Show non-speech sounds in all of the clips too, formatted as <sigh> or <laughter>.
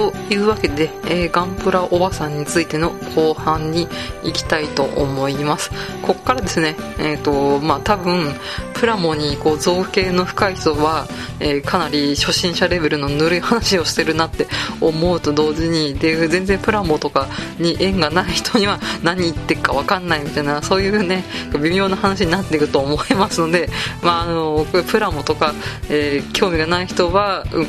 というわけで、えー、ガンプラおばさんについての後半に行きたいと思います。こっからですね、えっ、ー、と、まあ多分、プラモにこう造形の深い人は、えー、かなり初心者レベルのぬるい話をしてるなって思うと同時に、で、全然プラモとかに縁がない人には何言ってるかわかんないみたいな、そういうね、微妙な話になっていくと思いますので、まああの、プラモとか、えー、興味がない人は、うん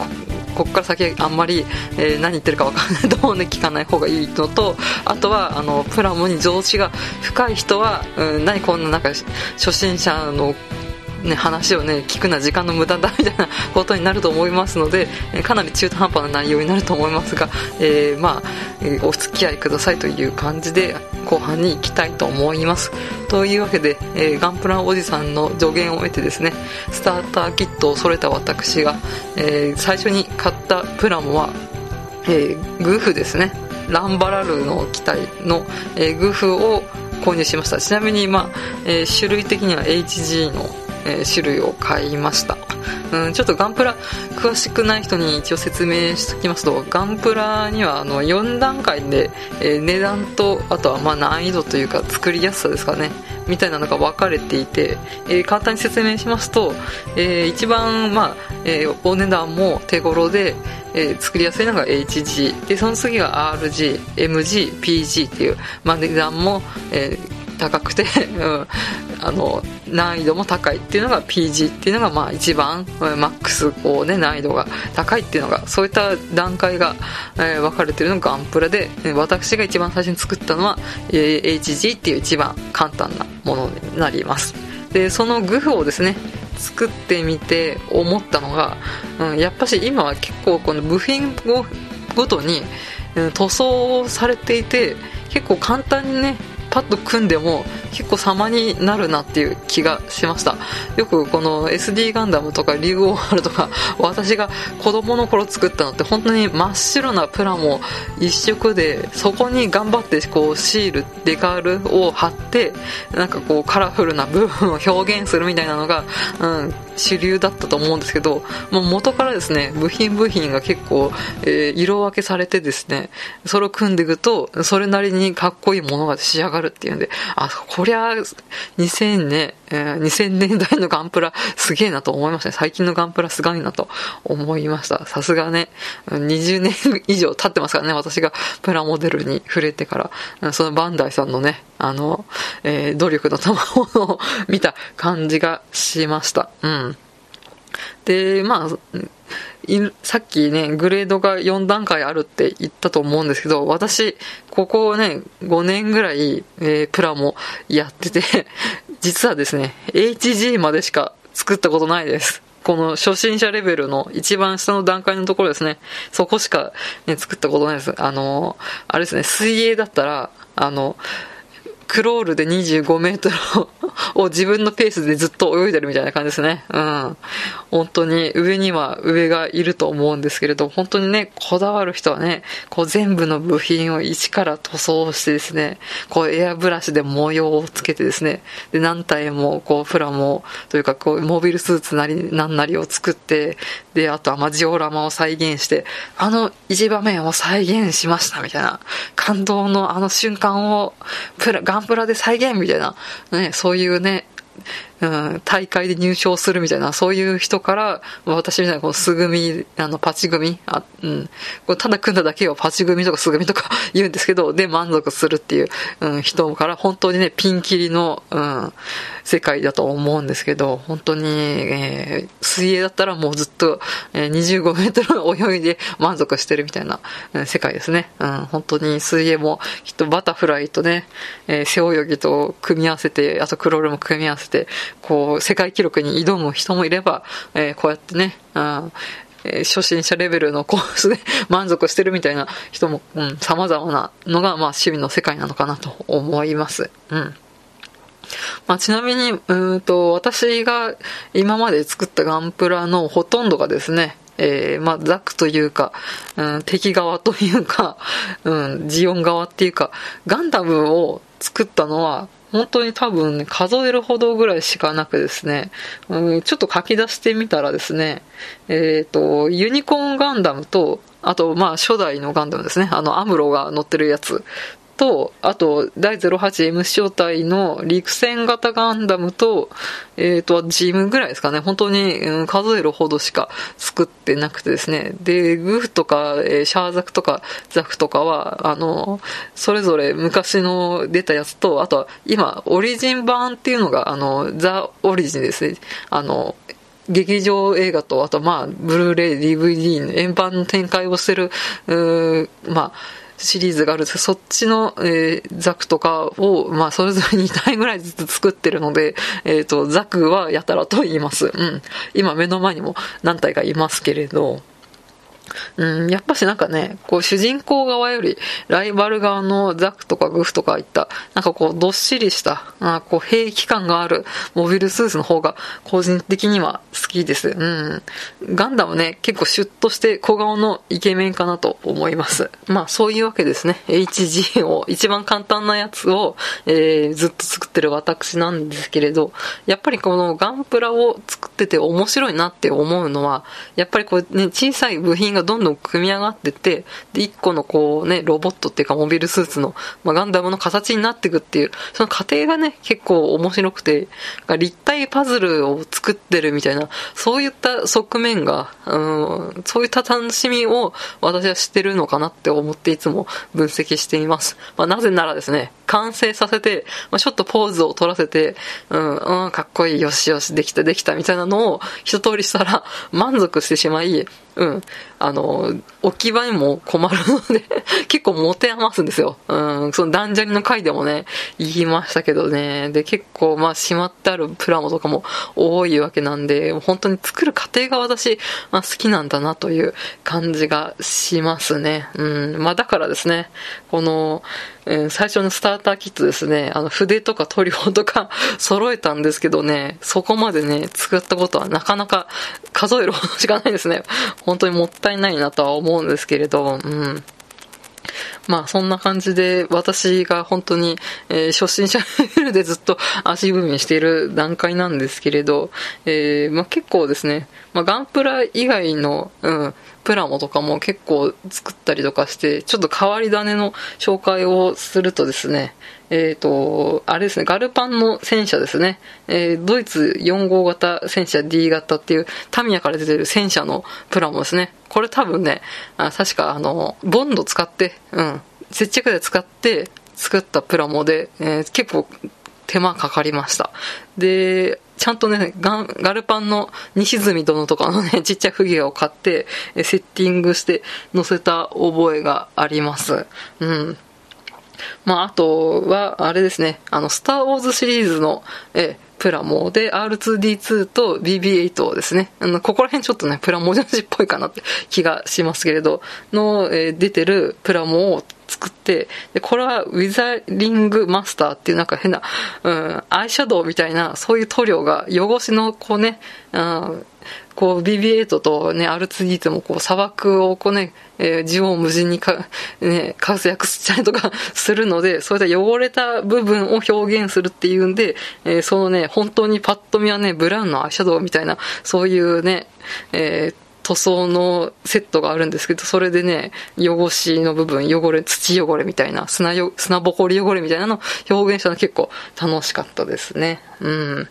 ここから先あんまり、えー、何言ってるか分かんないと思うんで聞かない方がいいのとあとはあのプラモに常識が深い人は、うん、何こんななんか初心者のね、話をね、聞くのは時間の無駄だみたいなことになると思いますので、かなり中途半端な内容になると思いますが、えー、まあ、えー、お付き合いくださいという感じで、後半に行きたいと思います。というわけで、えー、ガンプラおじさんの助言を得てですね、スターターキットを揃えた私が、え最初に買ったプラモは、えグーフですね。ランバラルの機体の、えグーフを購入しましたちなみに、まあえ、種類的には HG のえー、種類を買いました。うん、ちょっとガンプラ詳しくない人に一応説明しておきますと、ガンプラにはあの4段階で、えー、値段と、あとはま難易度というか作りやすさですかね、みたいなのが分かれていて、えー、簡単に説明しますと、え一番、まあえお値段も手頃で、え作りやすいのが HG でその次が RG、MG、PG っていう、まあ、値段も、え高くて、<laughs> うん、あの難易度も高いっていうのが PG っていうのがまあ一番マックスこう、ね、難易度が高いっていうのがそういった段階が、えー、分かれてるのがガンプラで私が一番最初に作ったのは、えー、HG っていう一番簡単なものになります。でそのグフをですね作ってみて思ったのが、うん、やっぱし今は結構この部品ごとに塗装されていて結構簡単にねパッと組んでも結構様になるなっていう気がしました。よくこの SD ガンダムとかリュウオールとか <laughs> 私が子供の頃作ったのって本当に真っ白なプラモ一色でそこに頑張ってこうシールデカールを貼ってなんかこうカラフルな部分を表現するみたいなのが、うん、主流だったと思うんですけど、もう元からですね部品部品が結構、えー、色分けされてですねそれを組んでいくとそれなりにかっこいいものが仕上がるっていうんであこりゃ2000年、えー、2000年代のガンプラすげえなと思いましたね。最近のガンプラすごいなと思いました。さすがね、20年以上経ってますからね、私がプラモデルに触れてから、そのバンダイさんのね、あの、えー、努力の賜物を見た感じがしました。うん。で、まあ、さっきね、グレードが4段階あるって言ったと思うんですけど、私、ここね、5年ぐらい、えー、プラモやってて、<laughs> 実はですね、HG までしか作ったことないです。この初心者レベルの一番下の段階のところですね。そこしか、ね、作ったことないです。あの、あれですね、水泳だったら、あの、クロールで25メートル <laughs> を自分のペースでずっと泳いでるみたいな感じですね。うん。本当に上には上がいると思うんですけれど、本当にね、こだわる人はね、こう全部の部品を一から塗装してですね、こうエアブラシで模様をつけてですね、で、何体もこうプラモというかこうモビルスーツなりなんなりを作って、で、あとはまジオラマを再現して、あの一場面を再現しましたみたいな、感動のあの瞬間をプラ、ンプラで再現みたいな、ね、そういうね、うん、大会で入賞するみたいな、そういう人から、私みたいなこの素組み、あの、パチ組、あうん、こただ組んだだけをパチ組とか素組みとか <laughs> 言うんですけど、で満足するっていう、うん、人から本当にね、ピンキリの、うん、世界だと思うんですけど、本当に、えー、水泳だったらもうずっと、えー、25メートル泳いで満足してるみたいな、うん、世界ですね。うん、本当に水泳もきっとバタフライとね、えー、背泳ぎと組み合わせて、あとクロールも組み合わせて、こう、世界記録に挑む人もいれば、えー、こうやってね、うんえー、初心者レベルのコースで <laughs> 満足してるみたいな人も、うん、様々なのが、まあ、趣味の世界なのかなと思います。うん。まあ、ちなみに、うんと、私が今まで作ったガンプラのほとんどがですね、えー、まあ、ザクというか、うん、敵側というか、うん、ジオン側っていうか、ガンダムを作ったのは、本当に多分ね、数えるほどぐらいしかなくですね、うん、ちょっと書き出してみたらですね、えっ、ー、と、ユニコーンガンダムと、あと、まあ、初代のガンダムですね。あの、アムロが乗ってるやつと、あと、第 08M 招待の陸戦型ガンダムと、えっ、ー、と、ジムぐらいですかね。本当に、数えるほどしか作ってなくてですね。で、グフとか、シャーザクとか、ザクとかは、あの、それぞれ昔の出たやつと、あとは今、オリジン版っていうのが、あの、ザ・オリジンですね。あの、劇場映画と、あとまあ、ブルーレイ、DVD 円盤の展開をしてる、うまあ、シリーズがあるんですけど、そっちの、えー、ザクとかを、まあ、それぞれ2体ぐらいずつ作ってるので、えっ、ー、と、ザクはやたらと言います。うん。今目の前にも何体かいますけれど、うん、やっぱしなんかね、こう主人公側よりライバル側のザクとかグフとかいった、なんかこうどっしりした、あこう兵器感があるモビルスーツの方が個人的には好きです。うん。ガンダムね、結構シュッとして小顔のイケメンかなと思います。まあそういうわけですね。HG を一番簡単なやつを、えー、ずっと作ってる私なんですけれど、やっぱりこのガンプラを作ってて面白いなって思うのは、やっぱりこうね、小さい部品ががどんどん組み上がってて、で、一個のこうね、ロボットっていうかモビルスーツの、まあ、ガンダムの形になっていくっていう、その過程がね、結構面白くて、立体パズルを作ってるみたいな、そういった側面が、うん、そういった楽しみを私は知ってるのかなって思っていつも分析しています。まあ、なぜならですね、完成させて、まあ、ちょっとポーズを取らせて、うん、うん、かっこいい、よしよし、できたできたみたいなのを一通りしたら満足してしまい、うん、あの、置き場にも困るので <laughs> 結構持て余すんですよ。うん、その断捨離の回でもね、言いましたけどね。で、結構、まあ、しまってあるプラモとかも多いわけなんで、本当に作る過程が私、まあ、好きなんだなという感じがしますね。うん、まあ、だからですね、この、えー、最初のスターターキットですね、あの筆とか塗料とか <laughs> 揃えたんですけどね、そこまでね、作ったことはなかなか数えるほどしかないですね。本当にもったいないなとは思うんですけれど、うん。まあそんな感じで私が本当に、えー、初心者レベルでずっと <laughs> 足踏みしている段階なんですけれど、えー、まあ結構ですね、まあガンプラ以外の、うん、プラモとかも結構作ったりとかして、ちょっと変わり種の紹介をするとですね、えっ、ー、と、あれですね、ガルパンの戦車ですね。えー、ドイツ4号型戦車 D 型っていうタミヤから出てる戦車のプラモですね。これ多分ね、あ確かあの、ボンド使って、うん、接着剤使って作ったプラモで、えー、結構手間かかりました。で、ちゃんとね、ガガルパンの西住殿とかのね、<laughs> ちっちゃいフィギュアを買って、セッティングして載せた覚えがあります。うん。まあ、あとは、あれですね、あの、スター・ウォーズシリーズの、え、プラモで R2D2 と BB8 ですね。あの、ここら辺ちょっとね、プラモ女子っぽいかなって気がしますけれど、の、えー、出てるプラモを作って、で、これはウィザリングマスターっていうなんか変な、うん、アイシャドウみたいな、そういう塗料が、汚しのこうね、うん、こう BB8 とね、R2D2 もこう砂漠をこうね、えー、縦横無尽にか、ね、活躍したりとか <laughs> するので、そういった汚れた部分を表現するっていうんで、えー、そのね、本当にパッと見はね、ブラウンのアイシャドウみたいな、そういうね、えー、塗装のセットがあるんですけど、それでね、汚しの部分、汚れ、土汚れみたいな、砂よ、砂ぼこり汚れみたいなの表現したの結構楽しかったですね。うん。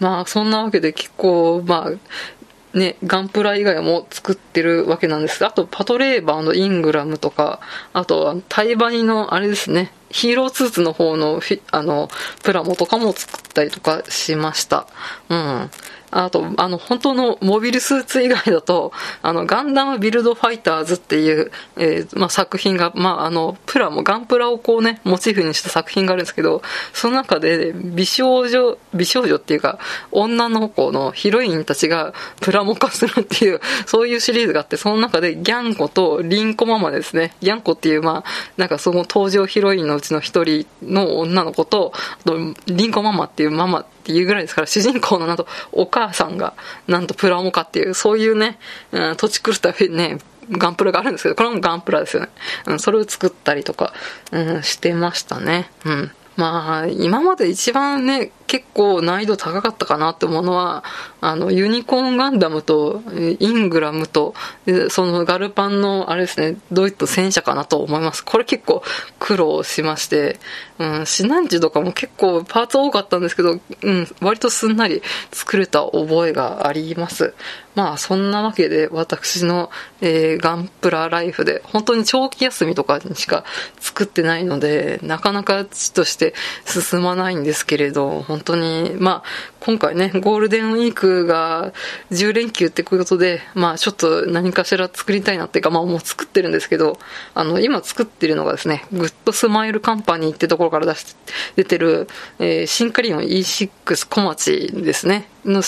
まあ、そんなわけで結構、まあ、ね、ガンプラ以外も作ってるわけなんですあと、パトレーバーのイングラムとか、あと、タイバニのあれですね、ヒーロースーツの方のあの、プラモとかも作ったりとかしました。うん。あと、あの、本当のモビルスーツ以外だと、あの、ガンダムビルドファイターズっていう、えー、まあ、作品が、まあ、あの、プラも、ガンプラをこうね、モチーフにした作品があるんですけど、その中で、美少女、美少女っていうか、女の子のヒロインたちがプラモ化するっていう、そういうシリーズがあって、その中でギャンコとリンコママですね。ギャンコっていう、まあ、なんかその登場ヒロインのうちの一人の女の子と、あと、リンコママっていうママっていうぐらいですから、主人公のなんと、お母母さんが、なんとプラモカっていう、そういうね、うん、土地狂ったね、ガンプラがあるんですけど、これもガンプラですよね。うん、それを作ったりとか、うん、してましたね。うん。まあ、今まで一番ね、結構難易度高かったかなって思うのは、あの、ユニコーンガンダムと、イングラムと、そのガルパンの、あれですね、ドイツ戦車かなと思います。これ結構苦労しまして、うん、シナンジとかも結構パーツ多かったんですけど、うん、割とすんなり作れた覚えがあります。まあ、そんなわけで、私の、えー、ガンプラライフで、本当に長期休みとかにしか作ってないので、なかなか地として進まないんですけれど、本本当に、まあ、今回ね、ゴールデンウィークが10連休ってことで、まあ、ちょっと何かしら作りたいなっていうか、まあ、もう作ってるんですけど、あの、今作ってるのがですね、グッドスマイルカンパニーってところから出し、出てる、えー、シンカリオン E6 小町ですね。の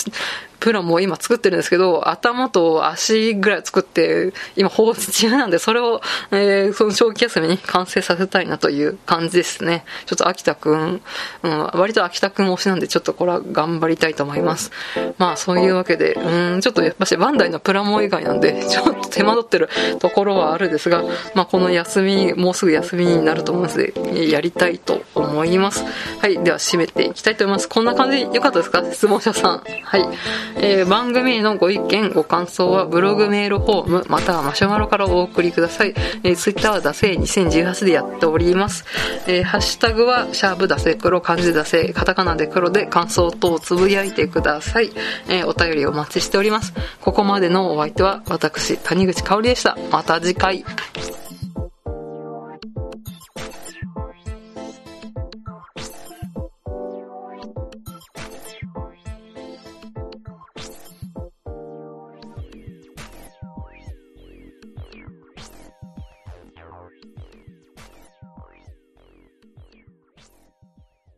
プラモを今作ってるんですけど、頭と足ぐらい作って、今放置中なんで、それを、えー、その長期休みに完成させたいなという感じですね。ちょっと秋田くん、うん、割と秋田くん推しなんで、ちょっとこれは頑張りたいと思います。まあ、そういうわけで、うん、ちょっとやっぱしバンダイのプラモ以外なんで、<laughs> ちょっと手間取ってるところはあるですが、まあ、この休み、もうすぐ休みになると思いますので、やりたいと思います。はい、では締めていきたいと思います。こんな感じでよかったですか？質問者さん。はい。えー、番組へのご意見、ご感想はブログメールフォーム、またはマシュマロからお送りください。えー、ツイッターはダセー2018でやっております。えー、ハッシュタグは、シャープダセ黒、漢字ダセカタカナで黒で感想等をつぶやいてください。えー、お便りお待ちしております。ここまでのお相手は、私、谷口香織でした。また次回。